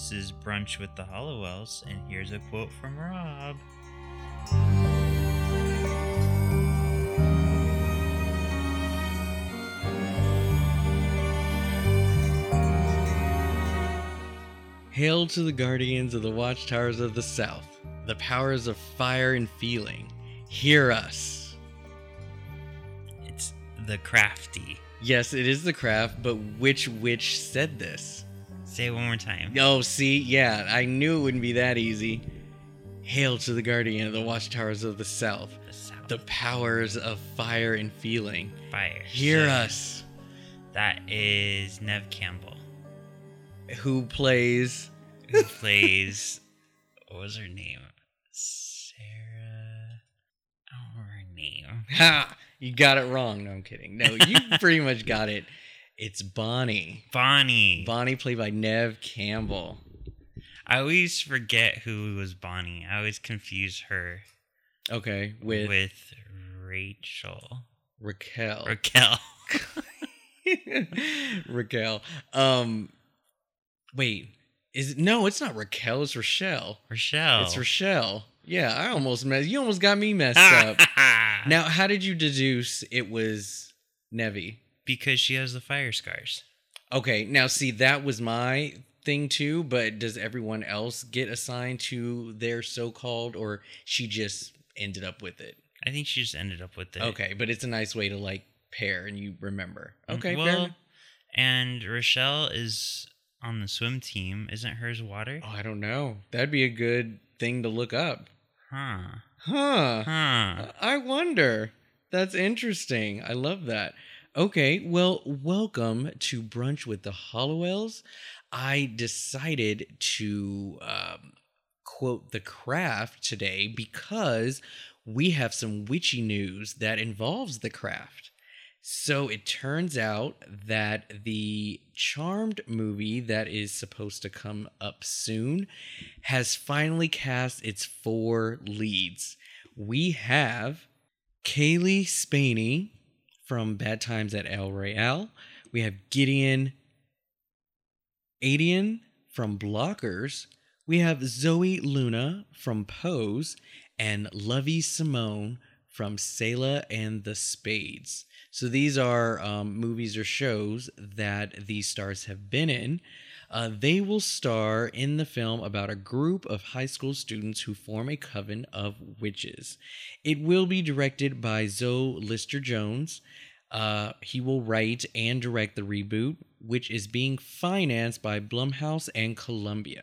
This is Brunch with the Halliwells, and here's a quote from Rob. Hail to the guardians of the watchtowers of the south, the powers of fire and feeling. Hear us. It's the crafty. Yes, it is the craft, but which witch said this? Say it one more time. Oh, see, yeah, I knew it wouldn't be that easy. Hail to the guardian of the watchtowers of the south, The South. the powers of fire and feeling. fire. Hear us. That is Neve Campbell, Who plays? who plays. what was her name? Sarah. I don't remember her name. Ha! You got it wrong. No, I'm kidding. No, you pretty much got it. It's Bonnie. Bonnie. Bonnie, played by Neve Campbell. I always forget who was Bonnie. I always confuse her Okay, with, with Rachel. Raquel. Raquel. Raquel. Um, wait, is it? No, it's not Raquel. It's Rochelle. Rochelle. It's Rochelle. Yeah, I almost messed. You almost got me messed up. Now, how did you deduce it was Nevi? Because she has the fire scars. Okay, now see that was my thing too, but does everyone else get assigned to their so-called, or she just ended up with it? I think she just ended up with it. Okay, but it's a nice way to like pair and you remember. Okay, Mm, Well, enough. and Rochelle is on the swim team. Isn't hers water? Oh, I don't know. That'd be a good thing to look up. Huh. Huh. Huh. I wonder. That's interesting. I love that. Okay, well, welcome to Brunch with the Halliwells. I decided to um, quote the craft today because we have some witchy news that involves the craft. So it turns out that the Charmed movie that is supposed to come up soon has finally cast its four leads. We have Cailee Spaeny from Bad Times at El Royale. We have Gideon Adlon from Blockers. We have Zoey Luna from Pose and Lovie Simone from Selah and the Spades. So these are um, movies or shows that these stars have been in. Uh, they will star in the film about a group of high school students who form a coven of witches. It will be directed by Zoe Lister Jones. Uh, he will write and direct the reboot, which is being financed by Blumhouse and Columbia.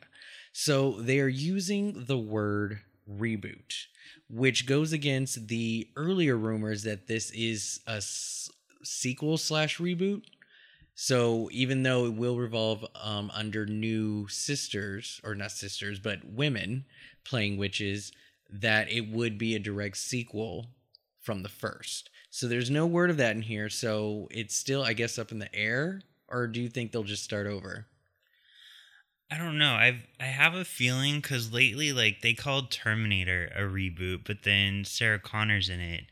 So they are using the word reboot, which goes against the earlier rumors that this is a s- sequel slash reboot. So even though it will revolve um, under new sisters, or not sisters, but women playing witches, that it would be a direct sequel from the first. So there's no word of that in here. So it's still, I guess, up in the air. Or do you think they'll just start over? I don't know. I've I have a feeling because lately, like they called Terminator a reboot, but then Sarah Connor's in it.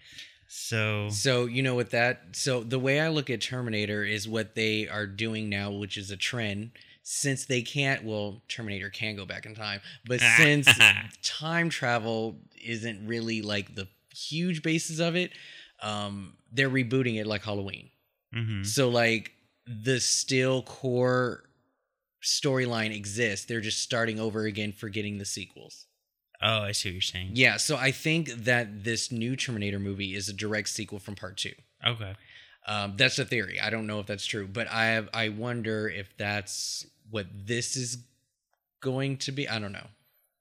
So So you know what that so the way I look at Terminator is what they are doing now, which is a trend. Since they can't well, Terminator can go back in time, but since time travel isn't really like the huge basis of it, um, they're rebooting it like Halloween. Mhm. So like the still core storyline exists. They're just starting over again forgetting the sequels. Oh, I see what you're saying. Yeah, so I think that this new Terminator movie is a direct sequel from part two. Okay. Um, that's a theory. I don't know if that's true, but I have, I wonder if that's what this is going to be. I don't know.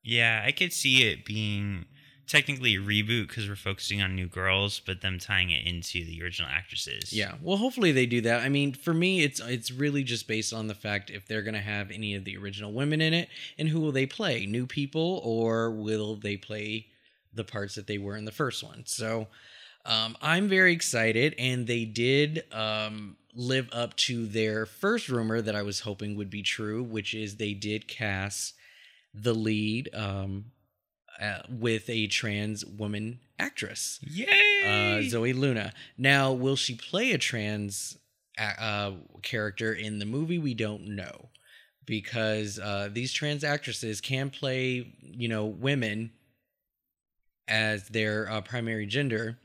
Yeah, I could see it being technically a reboot because we're focusing on new girls, but them tying it into the original actresses. Yeah. Well, hopefully they do that. I mean, for me, it's it's really just based on the fact if they're gonna have any of the original women in it, and who will they play? New people, or will they play the parts that they were in the first one? So, um, I'm very excited, and they did um, live up to their first rumor that I was hoping would be true, which is they did cast the lead um, uh, with a trans woman actress Yay! uh, Zoey Luna. Now, will she play a trans uh, character in the movie? We don't know, because uh, these trans actresses can play, you know, women as their uh, primary gender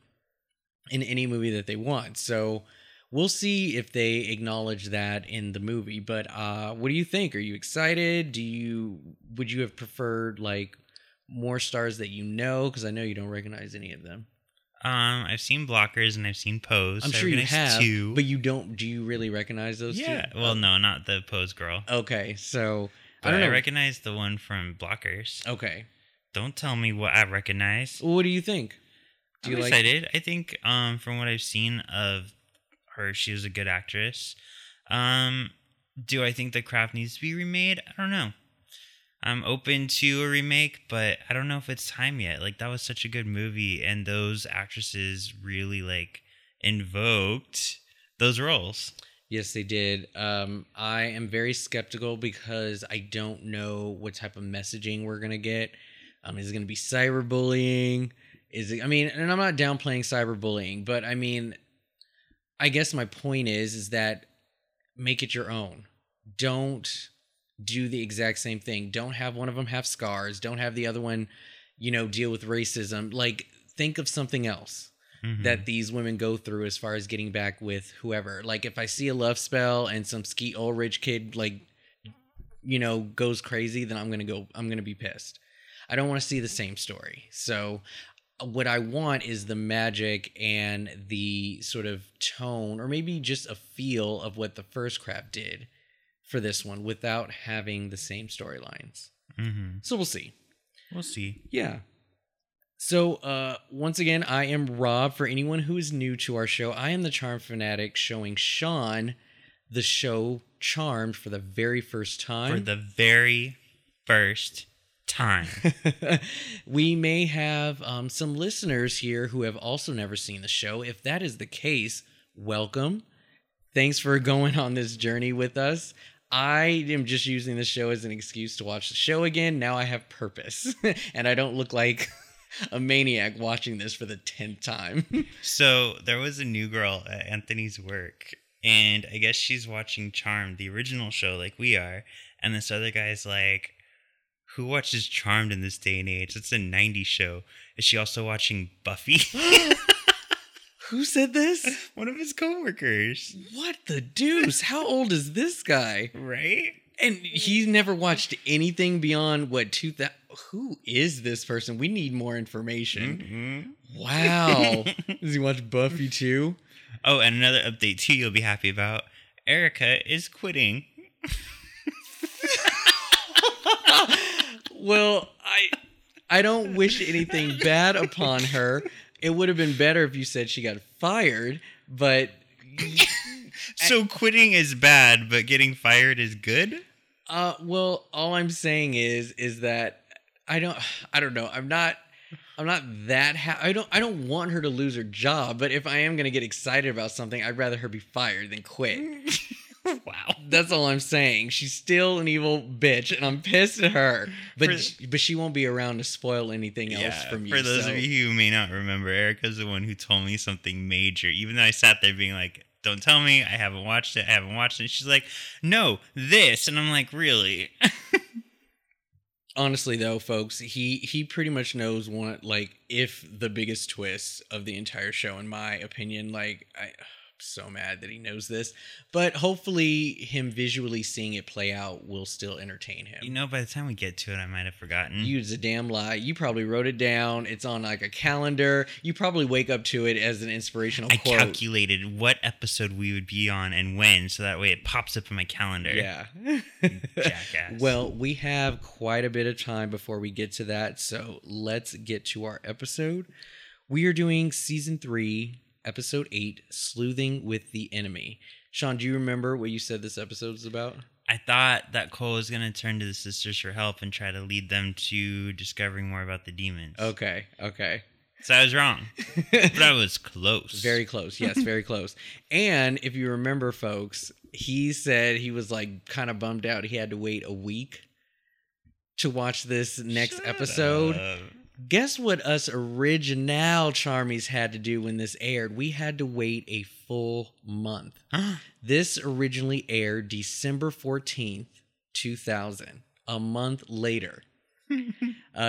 in any movie that they want. So we'll see if they acknowledge that in the movie. But uh, what do you think? Are you excited? Do you would you have preferred like more stars that you know? Because I know you don't recognize any of them. Um, I've seen blockers and I've seen pose. I'm I sure you have, two. but you don't. Do you really recognize those yeah. two? Well, no, not the pose girl. Okay, so But I I, don't know. recognize the one from blockers. okay, Don't tell me what I recognize. what do you think? Do I'm you like? excited. I think um from what I've seen of her, she was a good actress. Um, do I think the craft needs to be remade? I don't know. I'm open to a remake, but I don't know if it's time yet. Like that was such a good movie, and those actresses really like invoked those roles. Yes, they did. Um, I am very skeptical because I don't know what type of messaging we're gonna get. Um, is it gonna be cyberbullying? Is it? I mean, and I'm not downplaying cyberbullying, but I mean, I guess my point is, is that make it your own. Don't do the exact same thing. Don't have one of them have scars. Don't have the other one, you know, deal with racism. Like, think of something else Mhm. that these women go through as far as getting back with whoever. Like if I see a love spell and some Skeet Ulrich kid like you know goes crazy, then I'm gonna go. I'm gonna be pissed. I don't want to see the same story. So what I want is the magic and the sort of tone, or maybe just a feel of what the first crap did for this one, without having the same storylines. Mhm. So we'll see. We'll see. Yeah. So, uh, once again, I am Rob. For anyone who is new to our show, I am the Charm Fanatic showing Shawn the show Charmed for the very first time. For the very first time. we may have um, some listeners here who have also never seen the show. If that is the case, welcome. Thanks for going on this journey with us. I am just using the show as an excuse to watch the show again. Now I have purpose, and I don't look like a maniac watching this for the tenth time. So there was a new girl at Anthony's work, and I guess she's watching Charmed, the original show, like we are. And this other guy's like, "Who watches Charmed in this day and age? It's a '90s show." Is she also watching Buffy? Who said this? One of his coworkers, What the deuce? How old is this guy? right? And he's never watched anything beyond what two thousand. Who is this person? We need more information. Mhm. Wow. Does he watch Buffy too? Oh, and another update too. You'll be happy about. Erica is quitting. well, I I don't wish anything bad upon her. It would have been better if you said she got fired, but So quitting is bad, but getting fired is good. uh well, all I'm saying is is that I don't I don't know. I'm not I'm not that ha- I don't I don't want her to lose her job, but if I am going to get excited about something, I'd rather her be fired than quit. wow. That's all I'm saying. She's still an evil bitch, and I'm pissed at her. But For- but she won't be around to spoil anything else from you. For those so- of you who may not remember, Erica's the one who told me something major. Even though I sat there being like, "Don't tell me, I haven't watched it. I haven't watched it." She's like, "No, this," and I'm like, "Really?" honestly though, folks, he he pretty much knows one like if the biggest twist of the entire show, in my opinion. Like I. So mad that he knows this, but hopefully, him visually seeing it play out will still entertain him. you know, by the time we get to it, I might have forgotten. You it's a damn lie. You probably wrote it down. It's on like a calendar. You probably wake up to it as an inspirational I quote. calculated what episode we would be on and when, so that way it pops up in my calendar. Yeah. Jackass. well, we have quite a bit of time before we get to that, so let's get to our episode. We are doing season three, episode eight, Sleuthing with the Enemy. Shawn, do you remember what you said this episode was about? I thought that Cole was gonna turn to the sisters for help and try to lead them to discovering more about the demons. Okay, okay. So I was wrong, but I was close. Very close. Yes, very close. And if you remember, folks, he said he was like kind of bummed out. He had to wait a week to watch this next Shut episode. up. Guess what us original Charmies had to do when this aired? We had to wait a full month. This originally aired December 14th 2000, a month later. uh,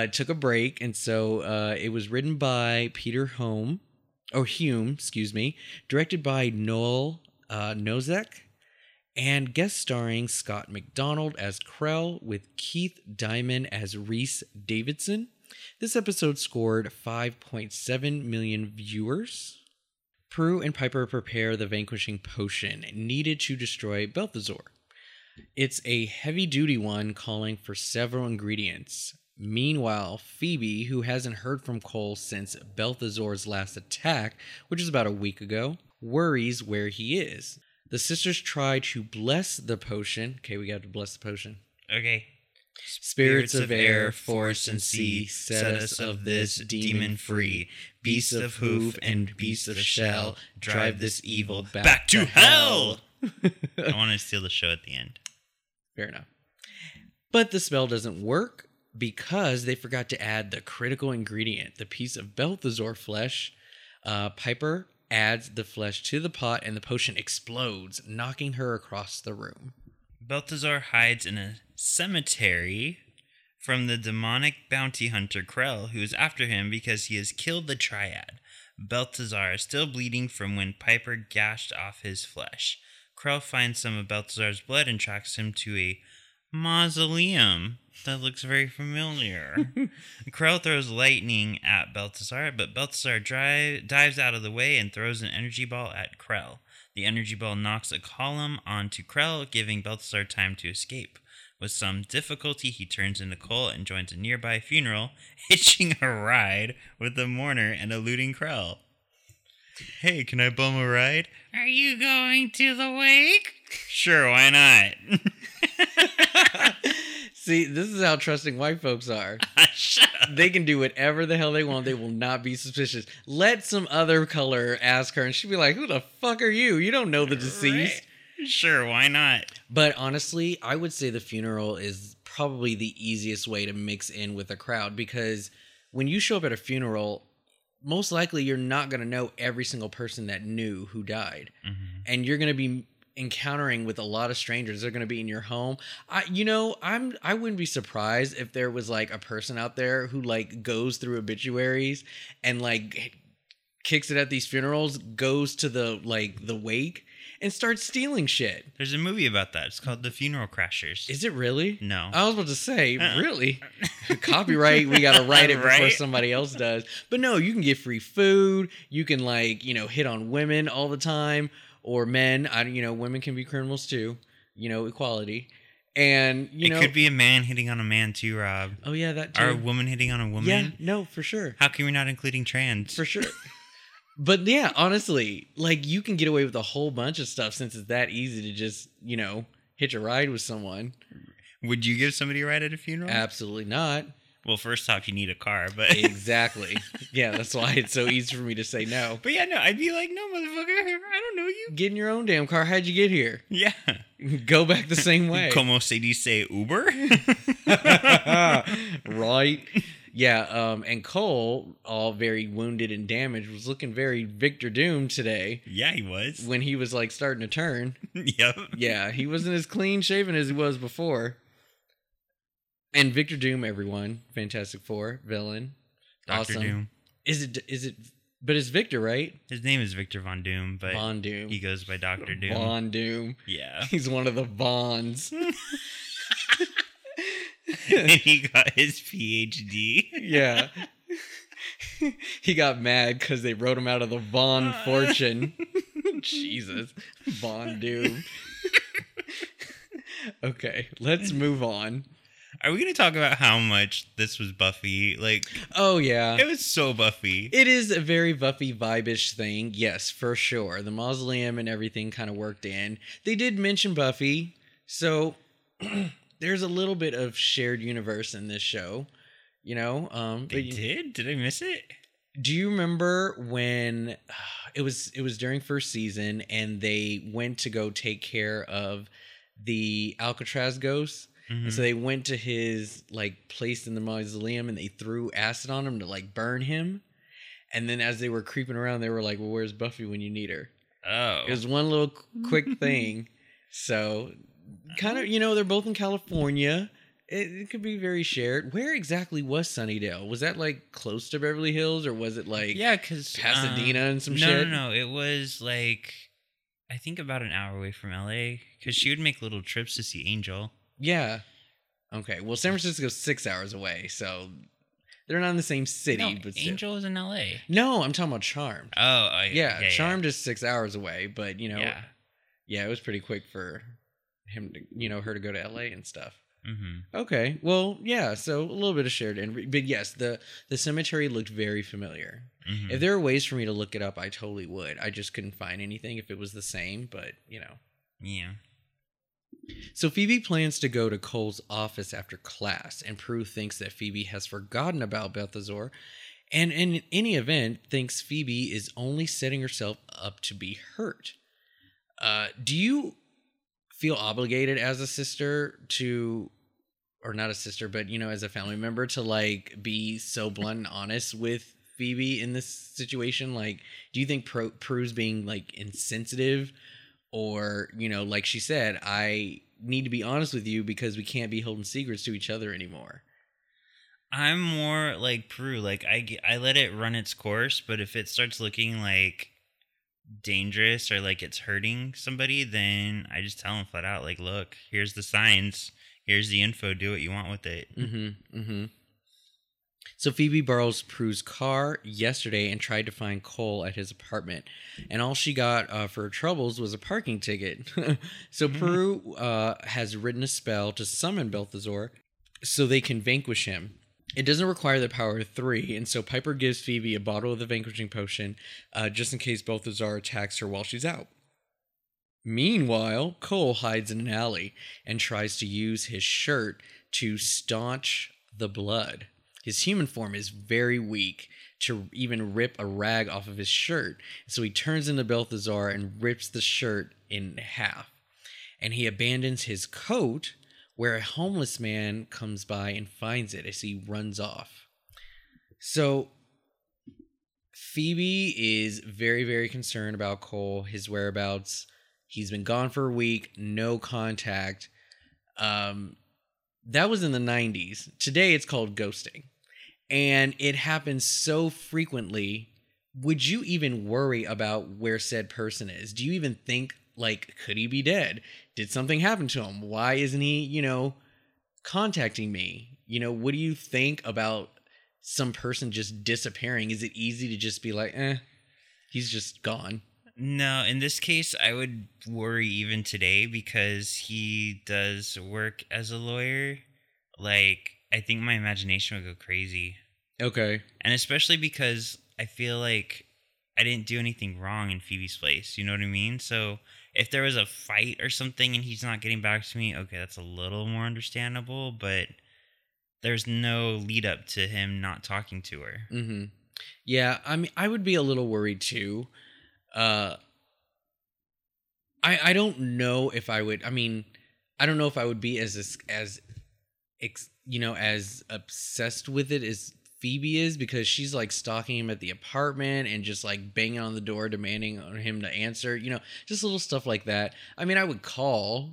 it took a break, and so uh, it was written by Peter Home, or Hume, excuse me, directed by Noel uh, Nosseck, and guest starring Scott McDonald as Krell with Keith Diamond as Reese Davidson. This episode scored 5.7 million viewers. Prue and Piper prepare the vanquishing potion needed to destroy Balthazar. It's a heavy duty one calling for several ingredients. Meanwhile, Phoebe, who hasn't heard from Cole since Balthazar's last attack, which is about a week ago, worries where he is. The sisters try to bless the potion. Okay, we got to bless the potion. Okay. Spirits of air, force, and sea, set us of this demon free. Beasts of hoof and beasts of shell, drive this evil back, Back to hell! I want to steal the show at the end. Fair enough. But the spell doesn't work because they forgot to add the critical ingredient, the piece of Balthazar flesh. Uh, Piper adds the flesh to the pot and the potion explodes, knocking her across the room. Balthazar hides in a cemetery from the demonic bounty hunter Krell, who is after him because he has killed the Triad. Balthazar is still bleeding from when Piper gashed off his flesh. Krell finds some of Balthazar's blood and tracks him to a mausoleum that looks very familiar. Krell throws lightning at Balthazar, but Balthazar dri- dives out of the way and throws an energy ball at Krell. The energy ball knocks a column onto Krell, giving Balthazar time to escape. With some difficulty, he turns into Cole and joins a nearby funeral, hitching a ride with the mourner and eluding Krell. Hey, can I bum a ride? Are you going to the wake? Sure, why not? See, this is how trusting white folks are. They can do whatever the hell they want. They will not be suspicious. Let some other color ask her, and she'll be like, Who the fuck are you? You don't know the deceased. Right? Sure, why not? But honestly, I would say the funeral is probably the easiest way to mix in with a crowd because when you show up at a funeral, most likely you're not going to know every single person that knew who died. Mhm. And you're going to be encountering with a lot of strangers. They're going to be in your home. I you know, I'm I wouldn't be surprised if there was like a person out there who like goes through obituaries and like kicks it at these funerals, goes to the like the wake and starts stealing shit. There's a movie about that. It's called The Funeral Crashers. Is it really? no. I was about to say, Uh-uh. really? Copyright, we got to write it before Right? somebody else does. But no, you can get free food. You can, like, you know, hit on women all the time or men. I, you know, women can be criminals too, you know, equality. And, you know it know, could be a man hitting on a man too, Rob. oh, yeah, that too. Or a woman hitting on a woman. yeah, no, for sure. How can we not including trans? For sure. but yeah, honestly, like, you can get away with a whole bunch of stuff since it's that easy to just, you know, hitch a ride with someone. Would you give somebody a ride at a funeral? Absolutely not. Well, first off, you need a car, but exactly. Yeah, that's why it's so easy for me to say no. but yeah, no, I'd be like, no, motherfucker, I don't know you. Get in your own damn car. How'd you get here? Yeah. Go back the same way. Como se dice Uber? right. Yeah, um, and Cole, all very wounded and damaged, was looking very Victor Doom today yeah, he was. when he was like starting to turn. yep. Yeah, he wasn't as clean shaven as he was before. And Victor Doom, everyone, Fantastic Four villain, Doctor awesome. Doom. Is it? Is it? But it's Victor, right? His name is Victor Von Doom, but Von Doom. he goes by Doctor Doom. Von Doom. Yeah. He's one of the Vons. and he got his PhD. yeah. he got mad because they wrote him out of the Von fortune. Jesus. Von Doom. okay, let's move on. Are we going to talk about how much this was Buffy? Like, Oh, yeah. it was so Buffy. It is a very Buffy vibe-ish thing, yes, for sure. The mausoleum and everything kind of worked in. They did mention Buffy, so there's a little bit of shared universe in this show, you know. Um, They you- did? Did I miss it? do you remember when it was it was during first season and they went to go take care of the Alcatraz ghost? And so mm-hmm. they went to his like place in the mausoleum and they threw acid on him to like burn him. And then as they were creeping around, they were like, "Well, where's Buffy when you need her?" oh. It was one little quick thing. So kind of, you know, they're both in California. It, it could be very shared. Where exactly was Sunnydale? Was that like close to Beverly Hills or was it like yeah, because um, Pasadena and some no, shit? No, no, It was like I think about an hour away from LA because she would make little trips to see Angel. Yeah. Okay. Well, San Francisco's six hours away, so they're not in the same city. No, but still. Angel is in LA. No, I'm talking about Charmed. Oh, oh yeah, Charmed is six hours away, but you know, Yeah. yeah, it was pretty quick for him, to, you know, her to go to LA and stuff. Mm-hmm. Okay, well, yeah, so a little bit of shared, and but yes, the the cemetery looked very familiar. Mm-hmm. If there were ways for me to look it up, I totally would. I just couldn't find anything if it was the same, but you know. yeah. So Phoebe plans to go to Cole's office after class, and Prue thinks that Phoebe has forgotten about Balthazar, and in any event, thinks Phoebe is only setting herself up to be hurt. Uh, do you feel obligated as a sister to, or not a sister, but you know, as a family member, to like be so blunt and honest with Phoebe in this situation? Like, do you think Pro- Prue's being like insensitive? Or you know like she said i need to be honest with you because we can't be holding secrets to each other anymore I'm more like Prue. Like i i let it run its course, but if it starts looking like dangerous or like it's hurting somebody, then I just tell them flat out, like, look, here's the signs, here's the info, do what you want with it. mm-hmm mm-hmm so phoebe borrows prue's car yesterday and tried to find cole at his apartment and all she got uh, for her troubles was a parking ticket so prue uh, has written a spell to summon balthazar so they can vanquish him it doesn't require the power of three, and so Piper gives Phoebe a bottle of the vanquishing potion uh, just in case Balthazar attacks her while she's out. Meanwhile, Cole hides in an alley and tries to use his shirt to staunch the blood. His human form is very weak to even rip a rag off of his shirt, so he turns into Balthazar and rips the shirt in half. And he abandons his coat where a homeless man comes by and finds it as he runs off. So Phoebe is very, very concerned about Cole, his whereabouts. He's been gone for a week, no contact. Um, that was in the 90s. Today it's called ghosting. And it happens so frequently. Would you even worry about where said person is? Do you even think, like, could he be dead? Did something happen to him? Why isn't he, you know, contacting me? You know, what do you think about some person just disappearing? Is it easy to just be like, eh, he's just gone? No, in this case, I would worry even today because he does work as a lawyer. Like, I think my imagination would go crazy. Okay. And especially because I feel like I didn't do anything wrong in Phoebe's place. You know what I mean? So if there was a fight or something and he's not getting back to me, okay, that's a little more understandable. But there's no lead up to him not talking to her. Mm-hmm. Yeah, I mean, I would be a little worried too. Uh, I I don't know if I would. I mean, I don't know if I would be as as, as ex, you know as obsessed with it as Phoebe is because she's like stalking him at the apartment and just like banging on the door demanding on him to answer. You know, just little stuff like that. I mean, I would call.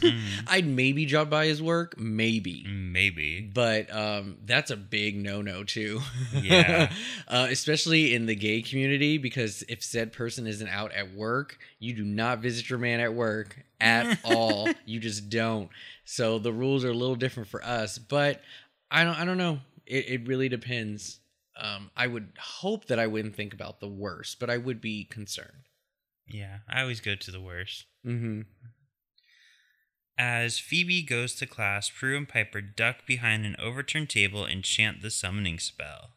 Mhm. I'd maybe drop by his work, maybe Maybe. but um, that's a big no-no too. Yeah. uh, especially in the gay community, because if said person isn't out at work, you do not visit your man at work at all. You just don't. So the rules are a little different for us, but I don't. I don't know. It it really depends. Um, I would hope that I wouldn't think about the worst, but I would be concerned. Yeah, I always go to the worst. Mm-hmm. As Phoebe goes to class, Prue and Piper duck behind an overturned table and chant the summoning spell.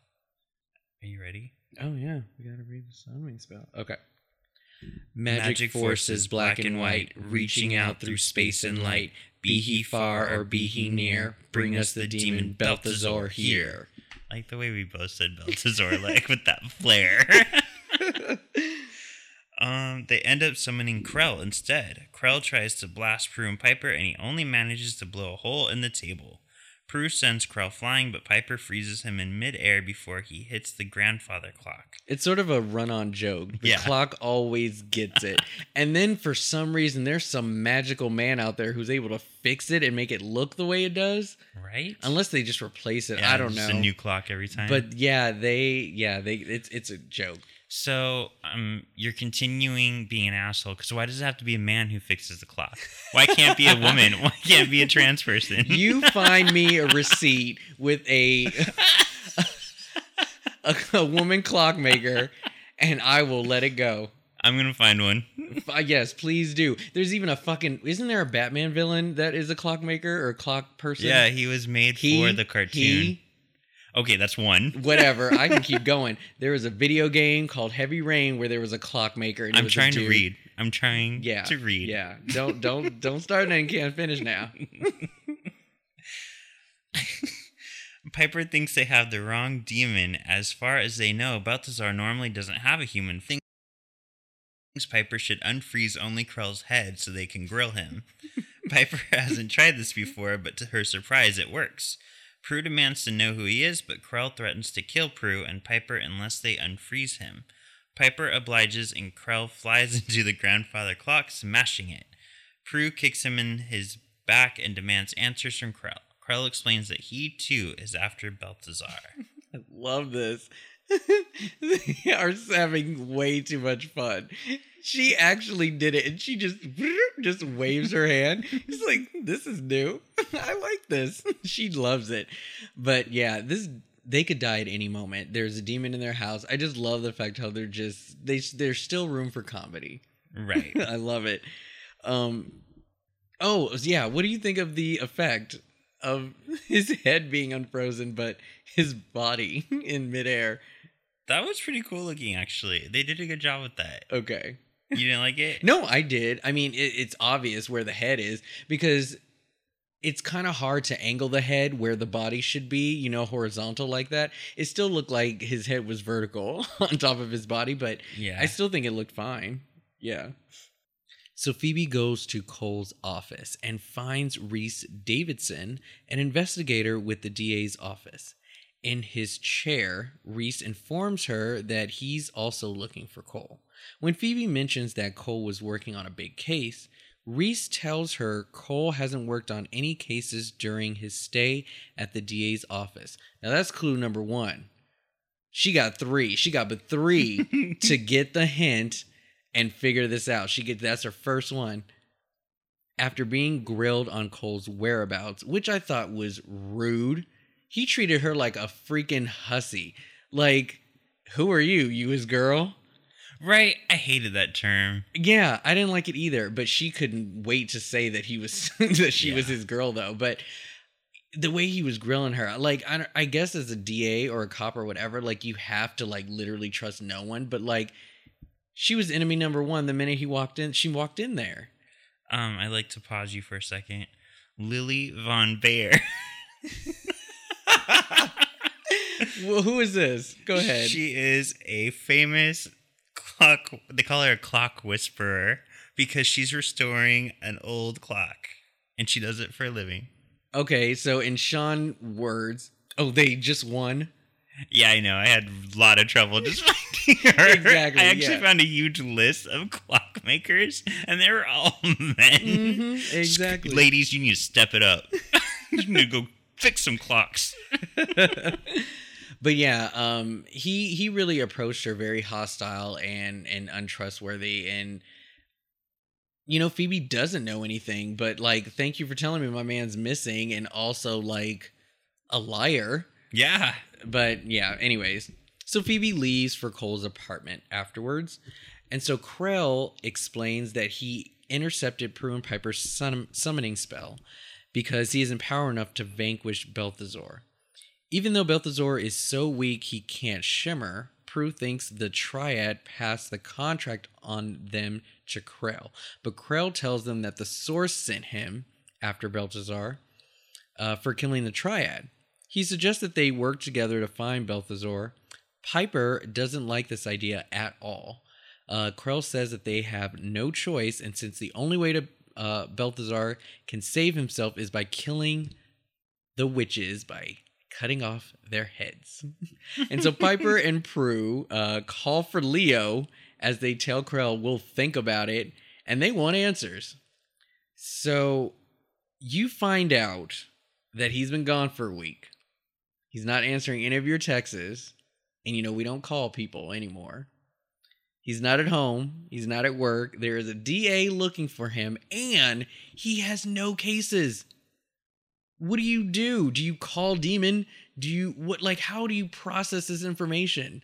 Are you ready? Oh yeah, we gotta read the summoning spell. Okay. Magic, forces, black and white, reaching out through space and light. Be he far or be he near, bring us the demon Balthazar here. I like the way we both said Balthazar, like with that flair. um, they end up summoning Krell instead. Krell tries to blast Prue and Piper, and he only manages to blow a hole in the table. Prue sends Krell flying, but Piper freezes him in midair before he hits the grandfather clock. It's sort of a run-on joke. The Yeah. clock always gets it. and then for some reason there's some magical man out there who's able to fix it and make it look the way it does. Right? Unless they just replace it. Yeah, I don't just know. a new clock every time. but yeah, they yeah, they it's it's a joke. So um, you're continuing being an asshole because why does it have to be a man who fixes the clock? Why can't it be a woman? Why can't it be a trans person? You find me a receipt with a a, a woman clockmaker and I will let it go. I'm gonna find one. Uh, yes, please do. There's even a fucking isn't there a Batman villain that is a clockmaker or a clock person? Yeah, he was made He, for the cartoon. he, okay, that's one. whatever. I can keep going. There was a video game called Heavy Rain where there was a clockmaker. And I'm trying to read. I'm trying Yeah, to read. Yeah, don't don't don't start and can't finish now. Piper thinks they have the wrong demon. As far as they know, Balthazar normally doesn't have a human. Thinks Piper should unfreeze only Krell's head so they can grill him. Piper hasn't tried this before, but to her surprise, it works. Prue demands to know who he is, but Krell threatens to kill Prue and Piper unless they unfreeze him. Piper obliges and Krell flies into the grandfather clock, smashing it. Prue kicks him in his back and demands answers from Krell. Krell explains that he too is after Balthazar. I love this. they are having way too much fun. She actually did it, and she just just waves her hand. It's like this is new. I like this. She loves it. But yeah, this they could die at any moment. There's a demon in their house. I just love the fact how they're just they there's still room for comedy. Right. I love it. Um Oh, yeah, what do you think of the effect of his head being unfrozen but his body in midair? That was pretty cool looking, actually. They did a good job with that. Okay. You didn't like it? No, I did. I mean, it, it's obvious where the head is because it's kind of hard to angle the head where the body should be, you know, horizontal like that. It still looked like his head was vertical on top of his body, but Yeah. I still think it looked fine. Yeah. So Phoebe goes to Cole's office and finds Reese Davidson, an investigator with the DA's office. In his chair, Reese informs her that he's also looking for Cole. When Phoebe mentions that Cole was working on a big case, Reese tells her Cole hasn't worked on any cases during his stay at the DA's office. Now that's clue number one. She got three. She got but three to get the hint and figure this out. She gets that's her first one. After being grilled on Cole's whereabouts, which I thought was rude, he treated her like a freaking hussy. Like, who are you? You his girl? right. I hated that term. Yeah, I didn't like it either, but she couldn't wait to say that he was that she was his girl though. But the way he was grilling her, like I, I guess as a DA or a cop or whatever, like you have to like literally trust no one. But like, she was enemy number one the minute he walked in. She walked in there. Um, I'd like to pause you for a second. Lily Von Baer. well, who is this? Go ahead. She is a famous clock. They call her a clock whisperer because she's restoring an old clock, and she does it for a living. okay, so in Shawn words, oh, they just won. Yeah, I know. I had a lot of trouble just finding her. Exactly, I actually yeah. found a huge list of clockmakers, and they were all men. Mhm, exactly. Ladies, you need to step it up. you need to go fix some clocks. but yeah, um, he he really approached her very hostile and and untrustworthy, and you know Phoebe doesn't know anything, but like, thank you for telling me my man's missing, and also like a liar. Yeah. But yeah, anyways, so Phoebe leaves for Cole's apartment afterwards, and so Krell explains that he intercepted Prue and Piper's sum- summoning spell because he isn't power enough to vanquish Balthazar. Even though Balthazar is so weak he can't shimmer, Prue thinks the Triad passed the contract on them to Krell. But Krell tells them that the Source sent him after Balthazar uh, for killing the Triad. He suggests that they work together to find Balthazar. Piper doesn't like this idea at all. Uh, Krell says that they have no choice, and since the only way to uh, Balthazar can save himself is by killing the witches by cutting off their heads. and so Piper and Prue uh, call for Leo as they tell Krell, we'll think about it, and they want answers. So you find out that he's been gone for a week. He's not answering any of your texts. And you know, we don't call people anymore. He's not at home. He's not at work. There is a DA looking for him, and he has no cases. What do you do? Do you call Demon? Do you what like how do you process this information?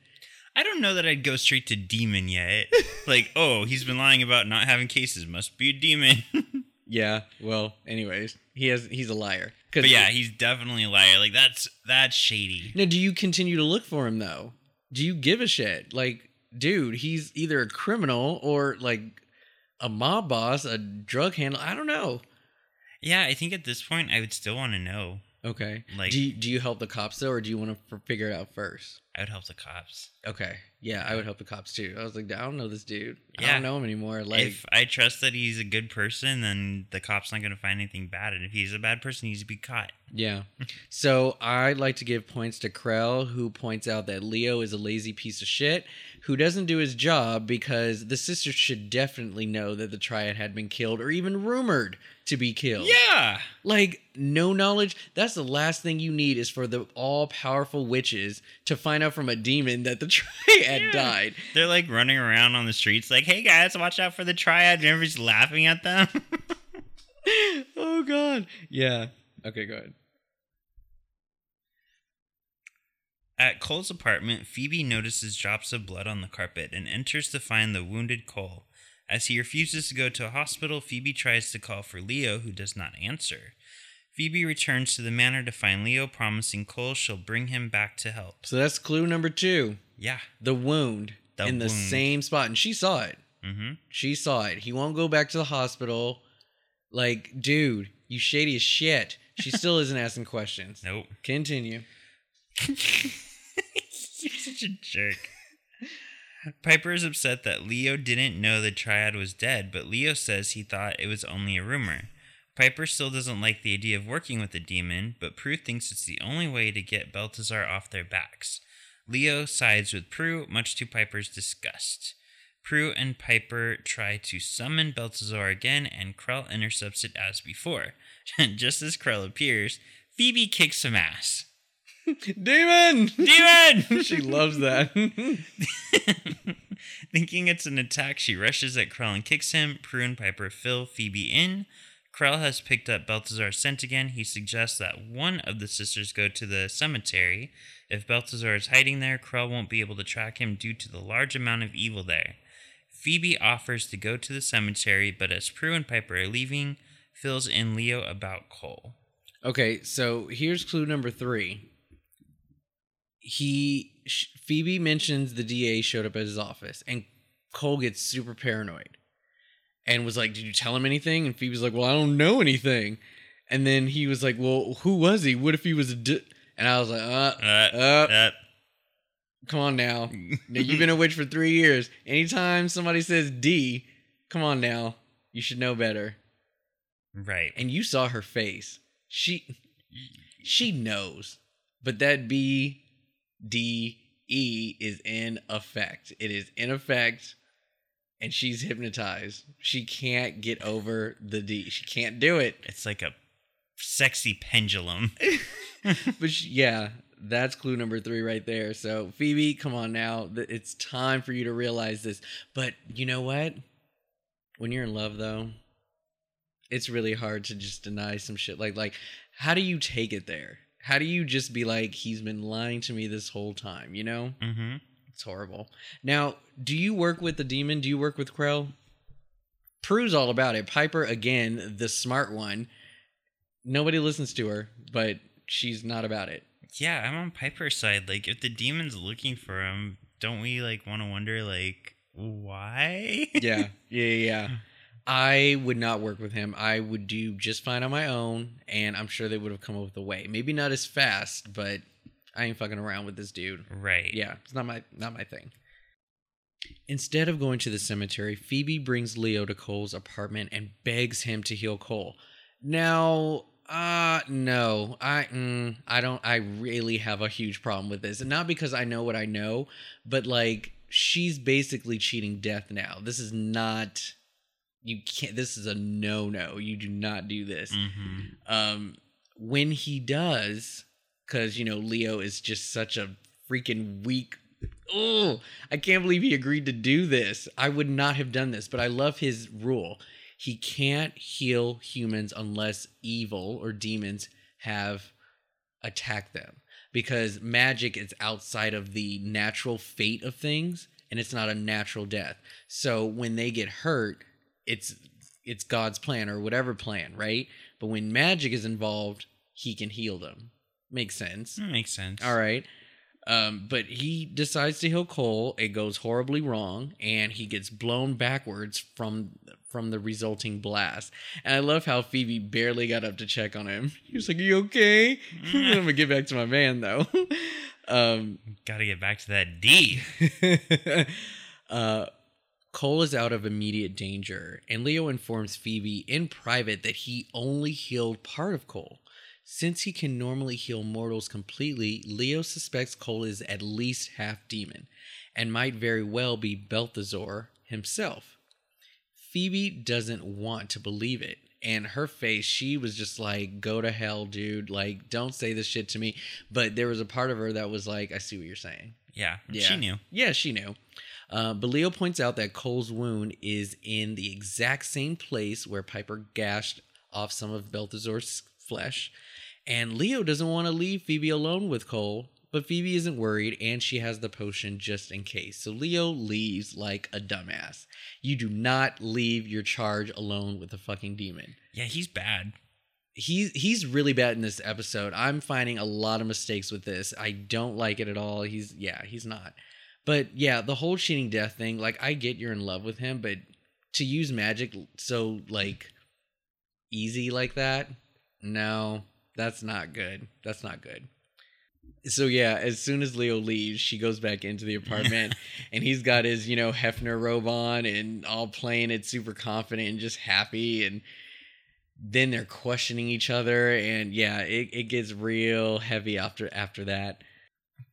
I don't know that I'd go straight to demon yet. like, oh, he's been lying about not having cases. Must be a demon. Yeah, well, anyways, he has he's a liar. but yeah, he's definitely a liar. Like that's that's shady. Now, do you continue to look for him though? Do you give a shit? Like, dude, he's either a criminal or like a mob boss, a drug handler. I don't know. Yeah, I think at this point I would still want to know. Okay. Like- do you, do you help the cops though, or do you want to figure it out first? I would help the cops. Okay. Yeah, I would help the cops too. I was like, I don't know this dude. I Yeah. don't know him anymore. Like, if I trust that he's a good person, then the cop's not going to find anything bad. And if he's a bad person, he needs to be caught. Yeah. So I'd like to give points to Krell, who points out that Leo is a lazy piece of shit who doesn't do his job because the sisters should definitely know that the triad had been killed or even rumored to be killed. Yeah. Like, no knowledge. That's the last thing you need is for the all powerful witches to find out from a demon that the triad Yeah. died. They're like running around on the streets, like, hey guys, watch out for the triad. And everybody's laughing at them. oh, God. Yeah. Okay, go ahead. At Cole's apartment, Phoebe notices drops of blood on the carpet and enters to find the wounded Cole. As he refuses to go to a hospital, Phoebe tries to call for Leo, who does not answer. Phoebe returns to the manor to find Leo, promising Cole she'll bring him back to help. So that's clue number two Yeah. the wound The in the wound. same spot. And she saw it. Mm-hmm. She saw it. He won't go back to the hospital. Like, dude, you shady as shit. She still isn't asking questions. Nope. Continue. You're such a jerk. Piper is upset that Leo didn't know the triad was dead, but Leo says he thought it was only a rumor. Piper still doesn't like the idea of working with the demon, but Prue thinks it's the only way to get Balthazar off their backs. Leo sides with Prue, much to Piper's disgust. Prue and Piper try to summon Balthazar again, and Krell intercepts it as before. And just as Krell appears, Phoebe kicks some ass. Demon! Demon! she loves that. Thinking it's an attack, she rushes at Krell and kicks him. Prue and Piper fill Phoebe in. Krell has picked up Balthazar's scent again. He suggests that one of the sisters go to the cemetery. If Balthazar is hiding there, Krell won't be able to track him due to the large amount of evil there. Phoebe offers to go to the cemetery, but as Prue and Piper are leaving, fills in Leo about Cole. okay, so here's clue number three. He Phoebe mentions the DA showed up at his office, and Cole gets super paranoid, and was like, "Did you tell him anything?" And Phoebe's like, "Well, I don't know anything." And then he was like, "Well, who was he? What if he was a?" D-? And I was like, "Uh, Uh, uh, uh, come on now. Now, you've been a witch for three years. Anytime somebody says D, come on now. You should know better." right. and you saw her face. She she knows, but that B D E is in effect. It is in effect, and she's hypnotized. She can't get over the D. She can't do it. It's like a sexy pendulum. But she, yeah, that's clue number three right there. So Phoebe, come on now. It's time for you to realize this. But you know what? When you're in love, though, it's really hard to just deny some shit. Like, like, how do you take it there? How do you just be like, he's been lying to me this whole time? You know, mm-hmm. It's horrible. Now, do you work with the demon? Do you work with Krell? Prue's all about it. Piper, again, the smart one. Nobody listens to her, but she's not about it. Yeah, I'm on Piper's side. Like, if the demon's looking for him, don't we like want to wonder like why? yeah, yeah, yeah. I would not work with him. I would do just fine on my own, and I'm sure they would have come up with a way. Maybe not as fast, but I ain't fucking around with this dude. right. Yeah, it's not my not my thing. Instead of going to the cemetery, Phoebe brings Leo to Cole's apartment and begs him to heal Cole. Now, Uh no. I mm, I don't I really have a huge problem with this. And not because I know what I know, but like she's basically cheating death now. This is not you can't this is a no-no. You do not do this. Mm-hmm. Um when he does cuz you know Leo is just such a freaking weak Oh, I can't believe he agreed to do this. I would not have done this, but I love his rule he can't heal humans unless evil or demons have attacked them because magic is outside of the natural fate of things and it's not a natural death. So when they get hurt, it's it's God's plan or whatever plan, right? But when magic is involved, he can heal them. Makes sense. That makes sense. All right. Um, but he decides to heal Cole. It goes horribly wrong, and he gets blown backwards from from the resulting blast. And I love how Phoebe barely got up to check on him. He was like, "You okay?" I'm gonna get back to my man though. um, Gotta get back to that D. uh, Cole is out of immediate danger, and Leo informs Phoebe in private that he only healed part of Cole. Since he can normally heal mortals completely, Leo suspects Cole is at least half demon and might very well be Balthazar himself. Phoebe doesn't want to believe it. And her face, she was just like, go to hell, dude. Like, don't say this shit to me. But there was a part of her that was like, I see what you're saying. Yeah, Yeah. she knew. Yeah, she knew. Uh, but Leo points out that Cole's wound is in the exact same place where Piper gashed off some of Balthazar's flesh. And Leo doesn't want to leave Phoebe alone with Cole, but Phoebe isn't worried and she has the potion just in case. So Leo leaves like a dumbass. You do not leave your charge alone with a fucking demon Yeah, he's bad. he's he's really bad in this episode. I'm finding a lot of mistakes with this. I don't like it at all. He's yeah, he's not. But yeah, the whole cheating death thing, like I get you're in love with him, but to use magic so like easy like that, no, that's not good. That's not good. So yeah, as soon as Leo leaves, she goes back into the apartment and he's got his, you know, Hefner robe on and all playing it super confident and just happy and then they're questioning each other and yeah it, it gets real heavy after after that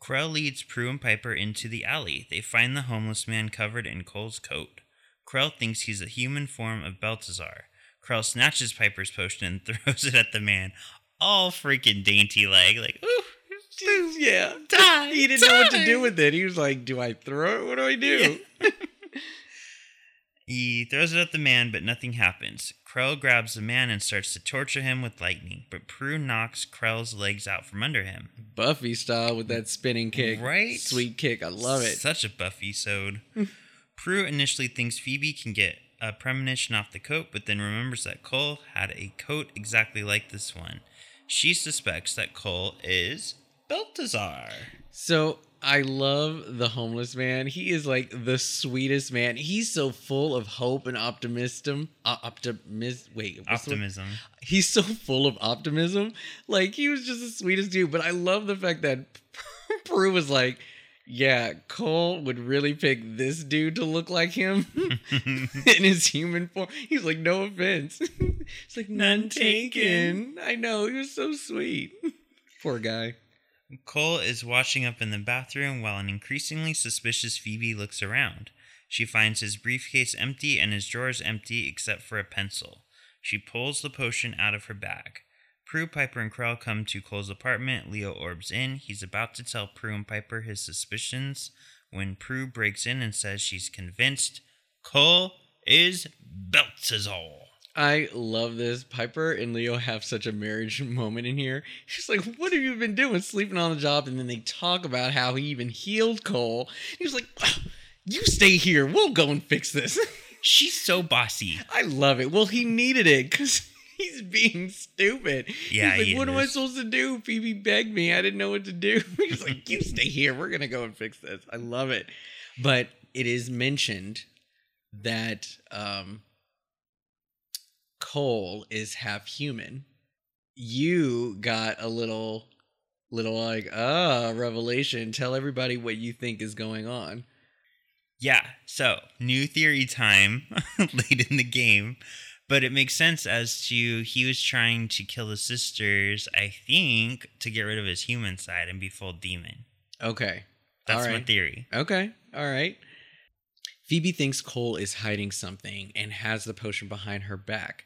Krell leads Prue and Piper into the alley. They find the homeless man covered in Cole's coat. Krell thinks he's a human form of Balthazar. Krell snatches Piper's potion and throws it at the man, all freaking dainty leg. Like, ooh, yeah die, he didn't know what to do with it he was like do i throw it what do i do He throws it at the man, but nothing happens. Krell grabs the man and starts to torture him with lightning, but Prue knocks Krell's legs out from under him. buffy style with that spinning kick Right? sweet kick i love it Such a Buffy sode. Prue initially thinks Phoebe can get a premonition off the coat, but then remembers that Cole had a coat exactly like this one. She suspects that Cole is Balthazar. So I love the homeless man. He is like the sweetest man. He's so full of hope and optimism. Uh, optimism. Wait, the? Optimism. He's so full of optimism. Like he was just the sweetest dude. But I love the fact that Prue was like, "Yeah, Cole would really pick this dude to look like him in his human form." He's like, "No offense." It's like none None taken. I know he was so sweet. Poor guy. Cole is washing up in the bathroom while an increasingly suspicious Phoebe looks around. She finds his briefcase empty and his drawers empty except for a pencil. She pulls the potion out of her bag. Prue, Piper, and Krell come to Cole's apartment. Leo orbs in. He's about to tell Prue and Piper his suspicions when Prue breaks in and says she's convinced Cole is Balthazar. I love this. Piper and Leo have such a marriage moment in here. She's like, What have you been doing? Sleeping on the job. And then they talk about how he even healed Cole. He's like, You stay here. We'll go and fix this. She's so bossy. I love it. Well, he needed it because he's being stupid. Yeah, He's like, he What am I supposed to do? Phoebe begged me. I didn't know what to do. He's like, You stay here. We're going to go and fix this. I love it. But it is mentioned that um, Cole is half human. You got a little, little like, ah, revelation. Tell everybody what you think is going on. Yeah, so new theory time late in the game. but it makes sense as to he was trying to kill the sisters, I think, to get rid of his human side and be full demon. Okay. That's All my theory. Okay. All right. Phoebe thinks Cole is hiding something and has the potion behind her back.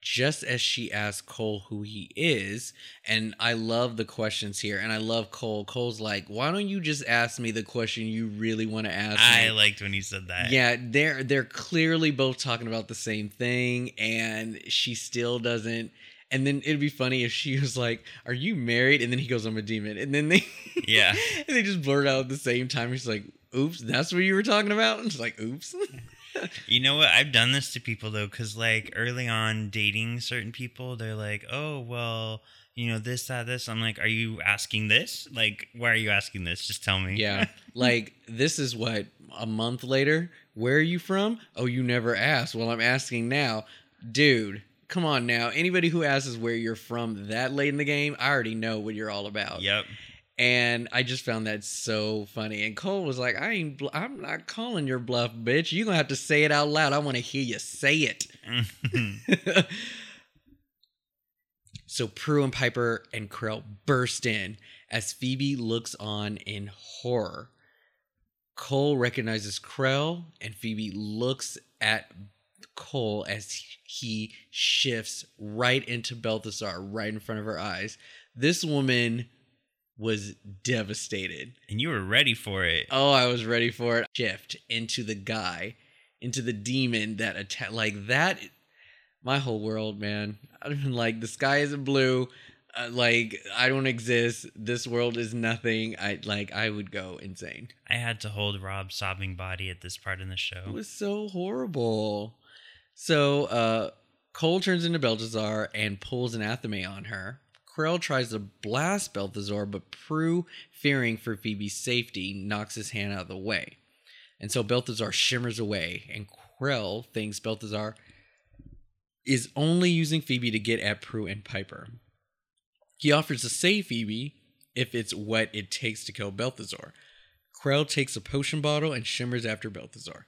Just as she asks Cole who he is, and I love the questions here, and I love Cole. Cole's like, "Why don't you just ask me the question you really want to ask I me?" liked when he said that. yeah, they're they're clearly both talking about the same thing, and she still doesn't. And then it'd be funny if she was like, "Are you married?" And then he goes, "I'm a demon." And then they, Yeah. and they just blurt out at the same time. She's like, "Oops, that's what you were talking about." And she's like, "Oops." You know what? I've done this to people though, because like early on dating certain people, they're like, "Oh, well, you know this, that, this." I'm like, "Are you asking this? Like, why are you asking this? Just tell me." yeah, like this is what a month later. Where are you from? Oh, you never asked. Well, I'm asking now, dude. Come on now. Anybody who asks where you're from that late in the game, I already know what you're all about. Yep. And I just found that so funny. And Cole was like, "I ain't. I'm not calling your bluff, bitch. You gonna have to say it out loud. I want to hear you say it." so Prue and Piper and Krell burst in as Phoebe looks on in horror. Cole recognizes Krell, and Phoebe looks at Cole as he shifts right into Balthazar, right in front of her eyes. This woman was devastated. and you were ready for it. Oh, I was ready for it. Shift into the guy, into the demon that attack like that. My whole world, man. I've been like, the sky isn't blue. Uh, like I don't exist. This world is nothing. I like I would go insane. I had to hold Rob's sobbing body at this part in the show. It was so horrible. So uh Cole turns into Balthazar and pulls an athame on her. Krell tries to blast Balthazar, but Prue, fearing for Phoebe's safety, knocks his hand out of the way. And so Balthazar shimmers away, and Krell thinks Balthazar is only using Phoebe to get at Prue and Piper. He offers to save Phoebe if it's what it takes to kill Balthazar. Krell takes a potion bottle and shimmers after Balthazar.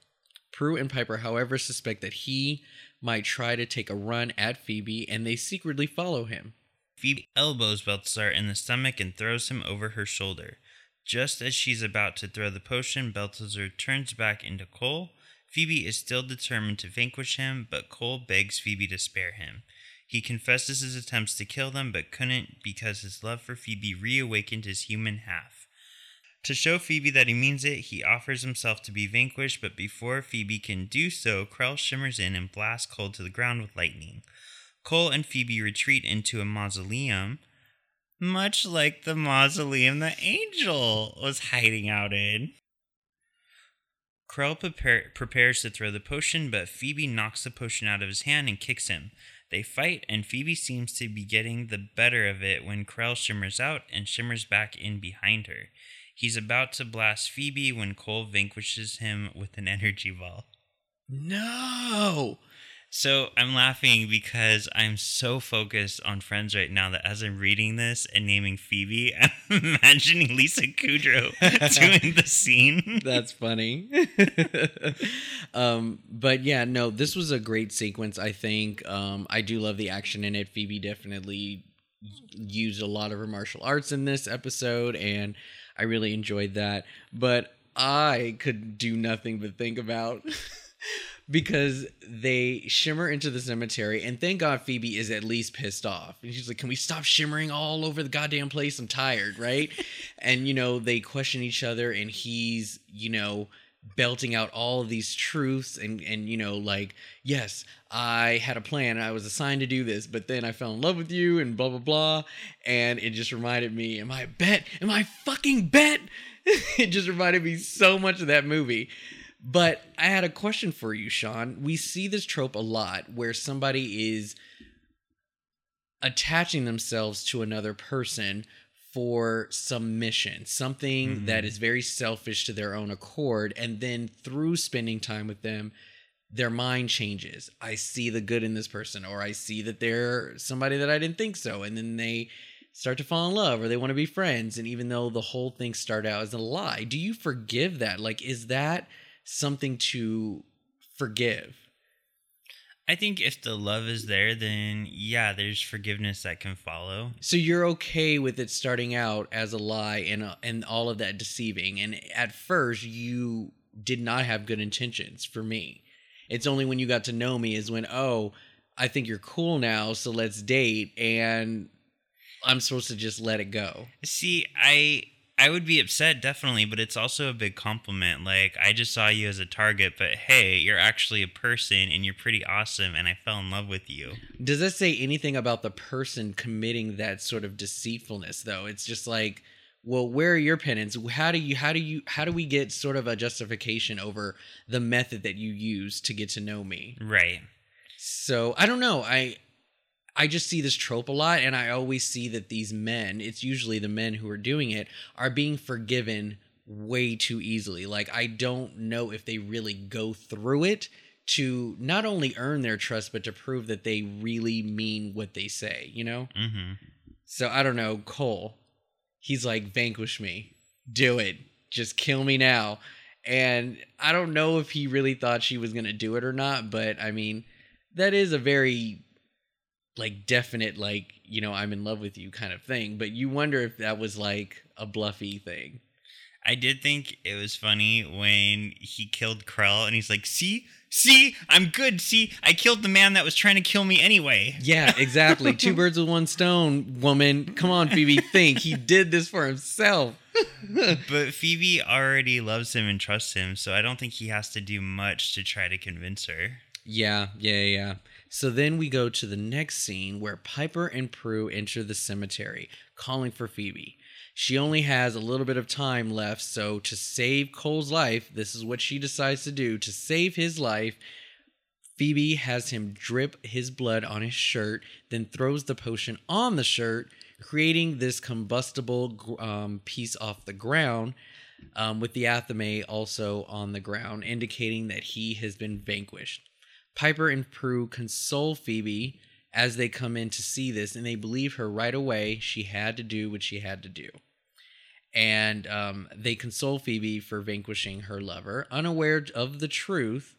Prue and Piper, however, suspect that he might try to take a run at Phoebe, and they secretly follow him. Phoebe elbows Balthazar in the stomach and throws him over her shoulder. Just as she's about to throw the potion, Balthazar turns back into Cole. Phoebe is still determined to vanquish him, but Cole begs Phoebe to spare him. He confesses his attempts to kill them, but couldn't because his love for Phoebe reawakened his human half. To show Phoebe that he means it, he offers himself to be vanquished, but before Phoebe can do so, Krell shimmers in and blasts Cole to the ground with lightning. Cole and Phoebe retreat into a mausoleum, much like the mausoleum the angel was hiding out in. Krell prepare, prepares to throw the potion, but Phoebe knocks the potion out of his hand and kicks him. They fight, and Phoebe seems to be getting the better of it when Krell shimmers out and shimmers back in behind her. He's about to blast Phoebe when Cole vanquishes him with an energy ball. No! So I'm laughing because I'm so focused on Friends right now that as I'm reading this and naming Phoebe, I'm imagining Lisa Kudrow doing the scene. That's funny. um, but yeah, no, this was a great sequence. I think um, I do love the action in it. Phoebe definitely used a lot of her martial arts in this episode, and I really enjoyed that. But I could do nothing but think about. Because they shimmer into the cemetery, and thank God Phoebe is at least pissed off. And she's like, "Can we stop shimmering all over the goddamn place? I'm tired, right?" and you know they question each other, and he's you know belting out all these truths, and and you know like, yes, I had a plan, I was assigned to do this, but then I fell in love with you, and blah blah blah, and it just reminded me, am I a bet? Am I a fucking bet? it just reminded me so much of that movie. But I had a question for you, Shawn. We see this trope a lot where somebody is attaching themselves to another person for some mission, something Mhm. that is very selfish to their own accord. And then through spending time with them, their mind changes. I see the good in this person, or I see that they're somebody that I didn't think so. And then they start to fall in love or they want to be friends. And even though the whole thing started out as a lie, do you forgive that? Like, is that something to forgive? I think if the love is there, then yeah, there's forgiveness that can follow. So you're okay with it starting out as a lie and uh, and all of that deceiving. And at first, you did not have good intentions for me. It's only when you got to know me is when oh, I think you're cool now, so let's date. And I'm supposed to just let it go. See, I I would be upset definitely, but it's also a big compliment. Like I just saw you as a target, but hey, you're actually a person and you're pretty awesome and I fell in love with you. Does this say anything about the person committing that sort of deceitfulness though? It's just like, well, where are your penance? How do you how do you how do we get sort of a justification over the method that you use to get to know me? Right. So, I don't know. I I just see this trope a lot, and I always see that these men, it's usually the men who are doing it, are being forgiven way too easily. Like, I don't know if they really go through it to not only earn their trust, but to prove that they really mean what they say, you know? Mm-hmm. So, I don't know. Cole, he's like, vanquish me. Do it. Just kill me now. And I don't know if he really thought she was going to do it or not, but I mean, that is a very like definite like you know i'm in love with you kind of thing but you wonder if that was like a bluffy thing. I did think it was funny when he killed Krell and he's like, "See, see, I'm good. See, I killed the man that was trying to kill me anyway." yeah exactly. Two birds with one stone woman. Come on phoebe think. He did this for himself. But Phoebe already loves him and trusts him, so I don't think he has to do much to try to convince her. yeah yeah yeah so then we go to the next scene where piper and prue enter the cemetery calling for phoebe she only has a little bit of time left so to save cole's life this is what she decides to do to save his life Phoebe has him drip his blood on his shirt, then throws the potion on the shirt, creating this combustible um, piece off the ground, um, with the athame also on the ground, indicating that he has been vanquished. Piper and Prue console Phoebe as they come in to see this, and they believe her right away. She had to do what she had to do. And um, they console Phoebe for vanquishing her lover, unaware of the truth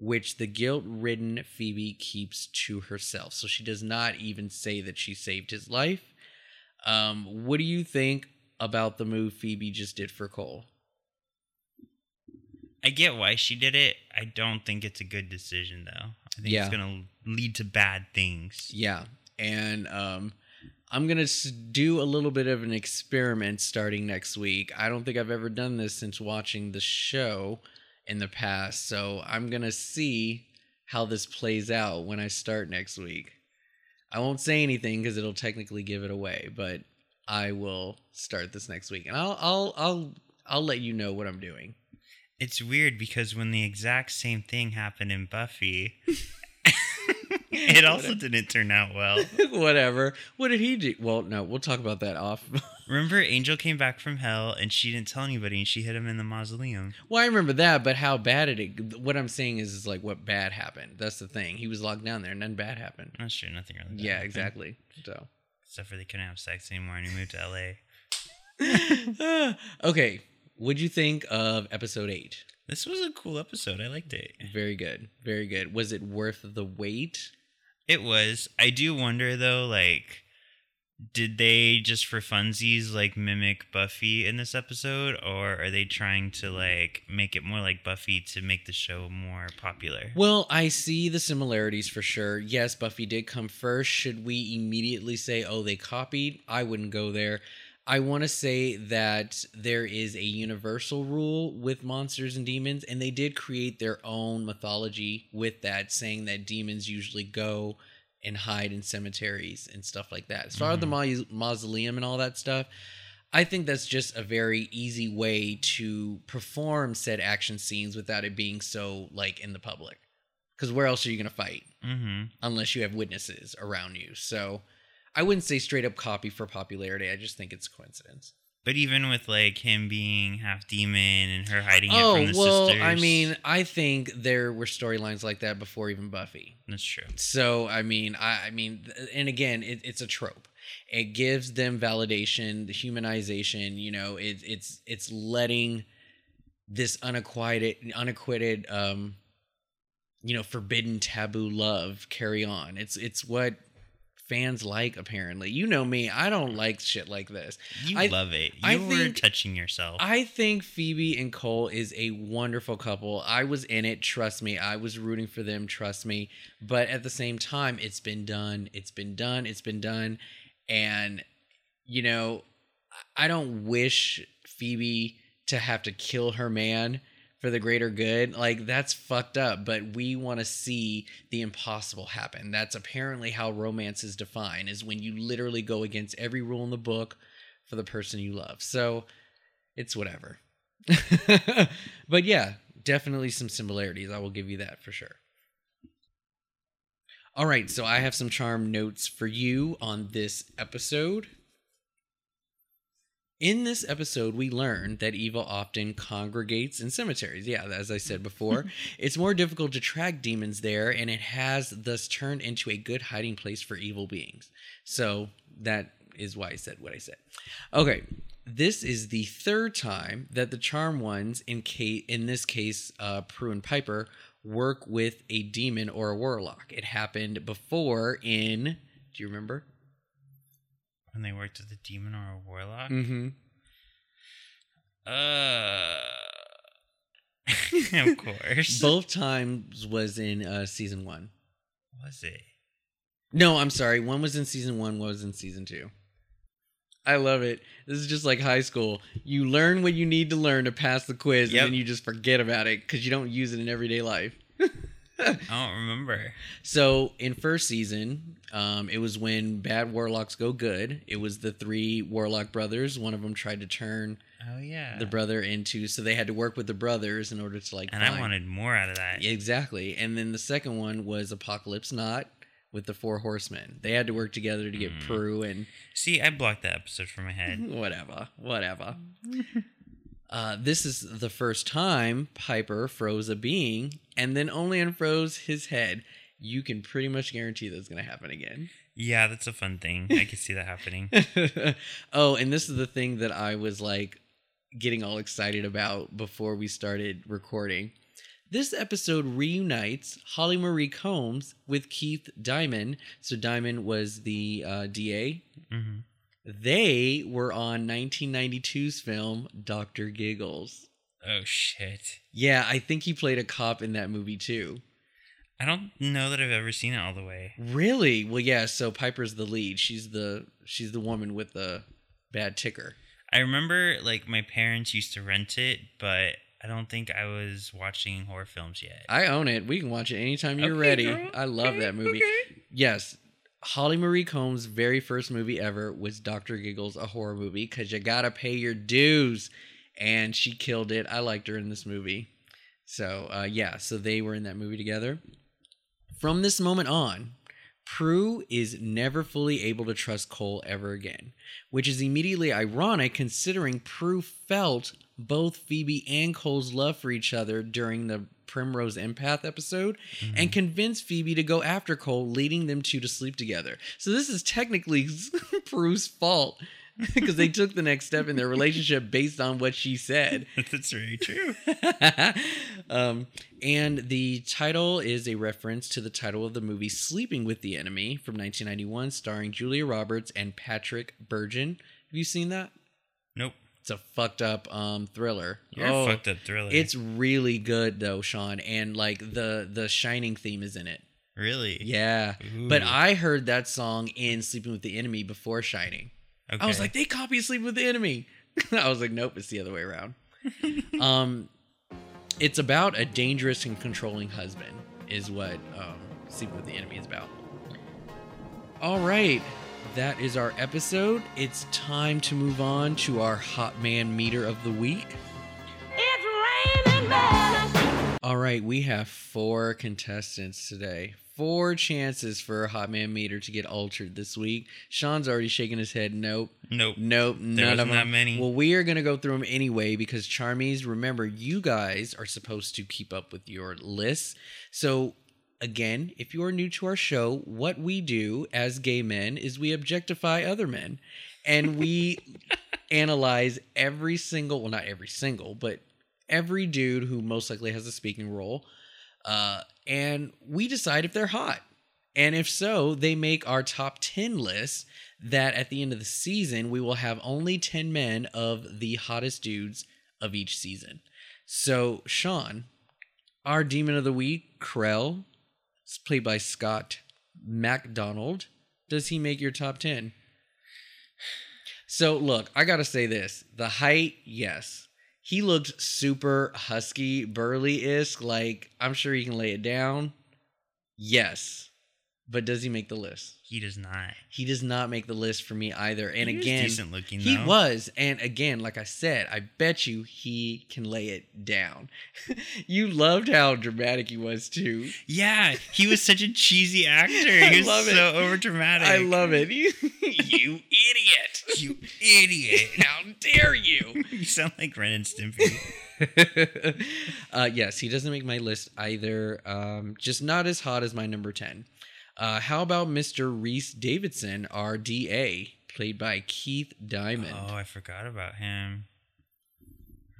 which the guilt ridden Phoebe keeps to herself. So she does not even say that she saved his life. Um, what do you think about the move Phoebe just did for Cole? I get why she did it. I don't think it's a good decision though. I think Yeah. it's gonna lead to bad things. Yeah. And um, I'm going to do a little bit of an experiment starting next week. I don't think I've ever done this since watching the show in the past. So I'm going to see how this plays out when I start next week. I won't say anything because it'll technically give it away, but I will start this next week, and I'll I'll I'll I'll let you know what I'm doing. It's weird because when the exact same thing happened in Buffy, it also didn't turn out well. Whatever. What did he do? Well, no, we'll talk about that off. Remember, Angel came back from hell and she didn't tell anybody and she hid him in the mausoleum. well, I remember that, but how bad did it? What I'm saying is, is like what bad happened. That's the thing. He was locked down there, and none bad happened. That's true, nothing really. bad Yeah, happened. exactly. So. Except for they couldn't have sex anymore and he moved to LA. okay. What'd you think of episode eight? This was a cool episode. I liked it. Very good. Very good. Was it worth the wait? It was. I do wonder though, like, did they just for funsies like mimic Buffy in this episode, or are they trying to like make it more like Buffy to make the show more popular? Well, I see the similarities for sure. Yes, Buffy did come first. Should we immediately say, oh, they copied? I wouldn't go there. I want to say that there is a universal rule with monsters and demons, and they did create their own mythology with that, saying that demons usually go and hide in cemeteries and stuff like that. As far as the mau- mausoleum and all that stuff, I think that's just a very easy way to perform said action scenes without it being so like in the public. Because where else are you going to fight Mm-hmm. unless you have witnesses around you? So I wouldn't say straight up copy for popularity. I just think it's coincidence. But even with like him being half demon and her hiding it Oh from the well, sisters, I mean, I think there were storylines like that before even Buffy. that's true. So I mean, I, I mean, and again, it, it's a trope. It gives them validation, the humanization. You know, it, it's it's letting this unacquitted, unacquitted um, you know, forbidden taboo love carry on. It's it's what fans like apparently. You know me, I don't like shit like this. You I- love it. You I were think- touching yourself. I think Phoebe and Cole is a wonderful couple. I was in it, trust me. I was rooting for them, trust me. But at the same time, it's been done. It's been done. It's been done. And you know, I don't wish Phoebe to have to kill her man for the greater good. Like that's fucked up, but we want to see the impossible happen. That's apparently how romance is defined is when you literally go against every rule in the book for the person you love. So it's whatever. but yeah, definitely some similarities. I will give you that for sure. All right, so I have some charm notes for you on this episode. In this episode, we learn that evil often congregates in cemeteries. Yeah, as I said before, it's more difficult to track demons there, and it has thus turned into a good hiding place for evil beings. So that is why I said what I said. Okay, this is the third time that the charm ones, in case in this case, uh, Prue and Piper, work with a demon or a warlock. It happened before in. Do you remember? When they worked with a demon or a warlock. Mm-hmm. Uh, of course. Both times was in uh, season one. Was it? No, I'm sorry. One was in season one. One was in season two. I love it. This is just like high school. You learn what you need to learn to pass the quiz, Yep. and then you just forget about it because you don't use it in everyday life. I don't remember. So in first season, um, it was when bad warlocks go good. It was the three warlock brothers. One of them tried to turn Oh yeah. the brother into, so they had to work with the brothers in order to like. and find- I wanted more out of that. exactly. And then the second one was Apocalypse Not with the four horsemen. They had to work together to get Mm. Prue and See, I blocked that episode from my head. whatever, whatever. Uh, this is the first time Piper froze a being and then only unfroze his head. You can pretty much guarantee that's going to happen again. Yeah, that's a fun thing. I can see that happening. oh, and this is the thing that I was like getting all excited about before we started recording. This episode reunites Holly Marie Combs with Keith Diamond. So Diamond was the uh, DA. hmm They were on 1992's film Doctor Giggles. Oh shit! Yeah, I think he played a cop in that movie too. I don't know that I've ever seen it all the way. Really? Well, yeah. So Piper's the lead. She's the she's the woman with the bad ticker. I remember like my parents used to rent it, but I don't think I was watching horror films yet. I own it. We can watch it anytime you're Okay, ready. girl. I love Okay, that movie. okay. Yes. Holly Marie Combs' very first movie ever was Dr. Giggles, a horror movie, because you gotta pay your dues. And she killed it. I liked her in this movie. So, uh, yeah, so they were in that movie together. From this moment on, Prue is never fully able to trust Cole ever again, which is immediately ironic considering Prue felt both Phoebe and Cole's love for each other during the Primrose Empath episode and convince Phoebe to go after Cole, leading them two to sleep together. So this is technically Prue's fault because they took the next step in their relationship based on what she said. that's very true. um, and the title is a reference to the title of the movie Sleeping with the Enemy from 1991, starring Julia Roberts and Patrick Bergin. Have you seen that? Nope. It's a fucked up um, thriller. You're Oh, fucked up thriller. It's really good though, Shawn, and like the the Shining theme is in it. really Yeah, but I heard that song in Sleeping with the Enemy before Shining. Okay. I was like, they copied Sleep with the Enemy. I was like, nope, it's the other way around. um, it's about a dangerous and controlling husband, is what um, Sleeping with the Enemy is about. All right, that is our episode. It's time to move on to our Hot Man meter of the week. It's raining men. All right, we have four contestants today. Four chances for a Hot Man meter to get altered this week. Shawn's already shaking his head. Nope. nope. Nope, There none of wasn't them. many. Well, we are gonna go through them anyway because Charmies, remember, you guys are supposed to keep up with your lists. So, again, if you are new to our show, what we do as gay men is we objectify other men, and we analyze every single, well, not every single, but every dude who most likely has a speaking role. Uh, and we decide if they're hot. And if so, they make our top 10 list that at the end of the season, we will have only 10 men of the hottest dudes of each season. So, Shawn, our demon of the week, Krell, is played by Scott MacDonald. Does he make your top 10? So, look, I got to say this the height, yes. He looked super husky, burly ish. Like, I'm sure he can lay it down. Yes. But does he make the list? He does not. He does not make the list for me either. And He again, decent looking, he though. was. And again, like I said, I bet you he can lay it down. you loved how dramatic he was too. Yeah, he was such a cheesy actor. He was so over dramatic. I love it. you idiot. you idiot. How dare you? you sound like Ren and Stimpy. uh, yes, he doesn't make my list either. Um, just not as hot as my number 10. Uh, how about Mr. Reese Davidson, our DA, played by Keith Diamond? Oh, I forgot about him.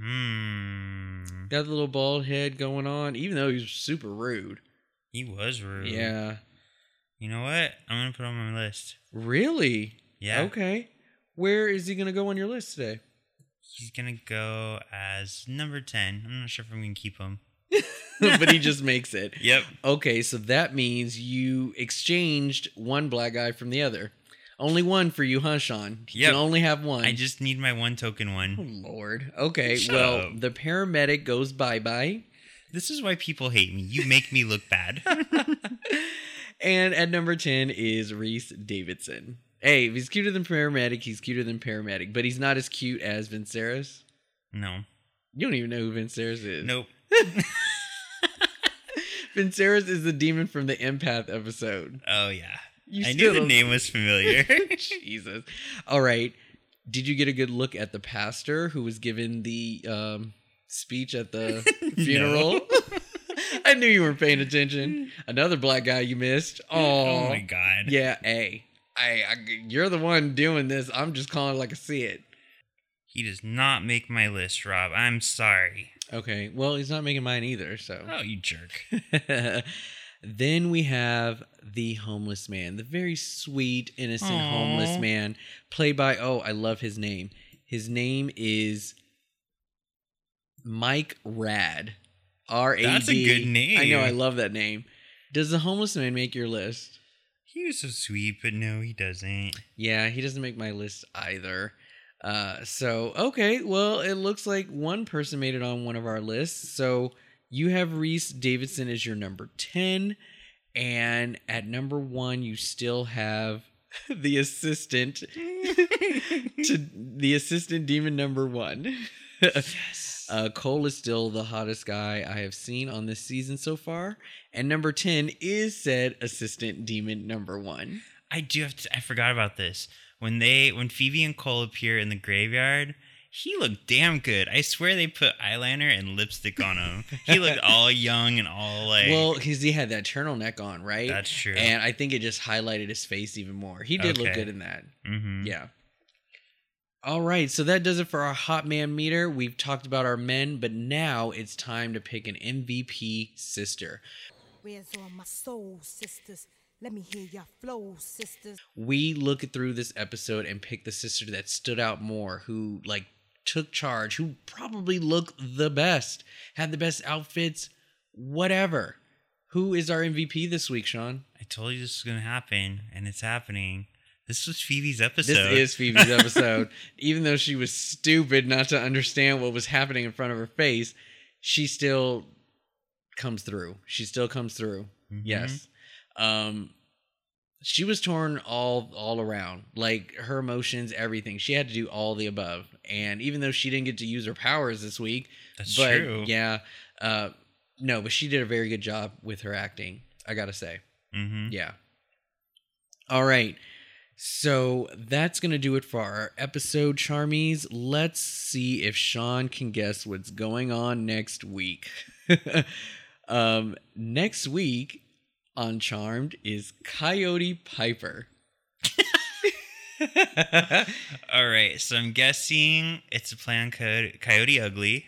Hmm. Got the little bald head going on, even though he's super rude. He was rude. Yeah. You know what? I'm gonna put him on my list. Really? Yeah. Okay. Where is he going to go on your list today? He's gonna go as number ten. I'm not sure if I'm gonna keep him. but he just makes it. Yep. Okay, so that means you exchanged one black guy from the other. Only one for you, huh, Shawn? You Yep. can only have one. I just need my one token Oh, one. Lord. Okay, Shut well, up. the paramedic goes bye bye. This is why people hate me. You make me look bad. And at number 10 is Reese Davidson. Hey, if he's cuter than paramedic, he's cuter than paramedic, but he's not as cute as Vinceres. no. You don't even know who Vinceres is. Nope. Vinceres is the demon from the empath episode. Oh yeah. You I knew the name was familiar. Jesus. All right. Did you get a good look at the pastor who was given the um, speech at the funeral? I knew you weren't paying attention. Another black guy you missed. oh Oh, my god. Yeah, hey. I, I, you're the one doing this. I'm just calling it like I see it. He does not make my list, Rob. I'm sorry. Okay. Well, he's not making mine either. So. Oh, you jerk. then we have the homeless man, the very sweet, innocent Aw. homeless man, played by oh, I love his name. His name is Mike Rad. R A D. That's a good name. I know. I love that name. Does the homeless man make your list? He was so sweet, but no, he doesn't. Yeah, he doesn't make my list either. Uh, so okay, well, it looks like one person made it on one of our lists. So you have Reese Davidson as your number ten, and at number one, you still have the assistant to the assistant demon number one. Yes. Uh, Cole is still the hottest guy I have seen on this season so far, and number ten is said assistant demon number one. I do have to. I forgot about this. When they, when Phoebe and Cole appear in the graveyard, he looked damn good. I swear they put eyeliner and lipstick on him. He looked all young and all like. Well, because he had that turtleneck on, right? That's true. And I think it just highlighted his face even more. He did look good in that. hmm Yeah. All right, so that does it for our hot man meter. We've talked about our men, but now it's time to pick an MVP sister. Where's all my soul sisters? Let me hear your flow, sisters. We look through this episode and pick the sister that stood out more, who like took charge, who probably looked the best, had the best outfits, whatever. Who is our MVP this week, Shawn? I told you this was gonna happen, and it's happening. This was Phoebe's episode. This is Phoebe's episode. Even though she was stupid not to understand what was happening in front of her face, she still comes through. She still comes through. Mhm. Yes. Um she was torn all all around. Like her emotions, everything. She had to do all the above. And even though she didn't get to use her powers this week, That's but true. yeah, uh no, but she did a very good job with her acting. I got to say. hmm Yeah. All right. So that's going to do it for our episode, Charmies. Let's see if Shawn can guess what's going on next week. um, next week on Charmed is Coyote Piper. All right, so I'm guessing it's a play on Coyote, Coyote Ugly,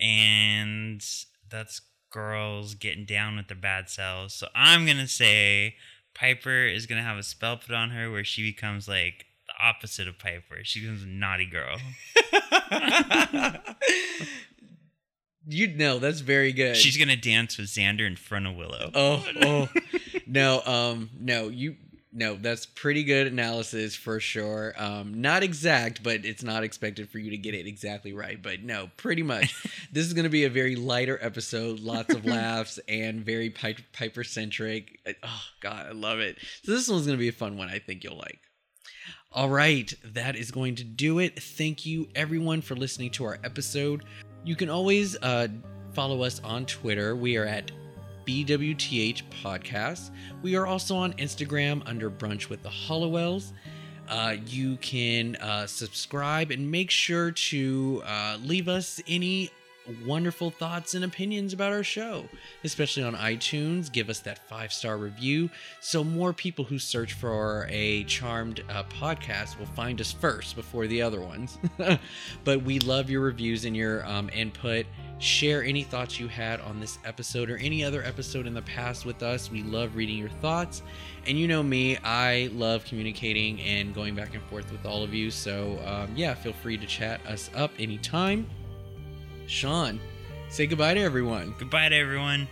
and that's girls getting down with their bad selves. So I'm gonna say Piper is gonna have a spell put on her where she becomes like the opposite of Piper. She becomes a naughty girl. you know that's very good. She's gonna dance with Xander in front of Willow. oh oh no um no you no that's pretty good analysis for sure. Um, not exact, but it's not expected for you to get it exactly right. But no, pretty much. this is gonna be a very lighter episode, lots of laughs and very Piper centric. Oh god, I love it. So this one's gonna be a fun one. I think you'll like. All right, that is going to do it. Thank you, everyone, for listening to our episode. You can always uh, follow us on Twitter. We are at BWTH Podcast. We are also on Instagram under Brunch with the Halliwells. Uh, you can uh, subscribe and make sure to uh, leave us any wonderful thoughts and opinions about our show, especially on iTunes. Give us that five star review so more people who search for a charmed uh, podcast will find us first before the other ones. but we love your reviews and your um, input. Share any thoughts you had on this episode or any other episode in the past with us. We love reading your thoughts. And you know me, I love communicating and going back and forth with all of you. So, um, yeah, feel free to chat us up anytime. Shawn, say goodbye to everyone. Goodbye to everyone.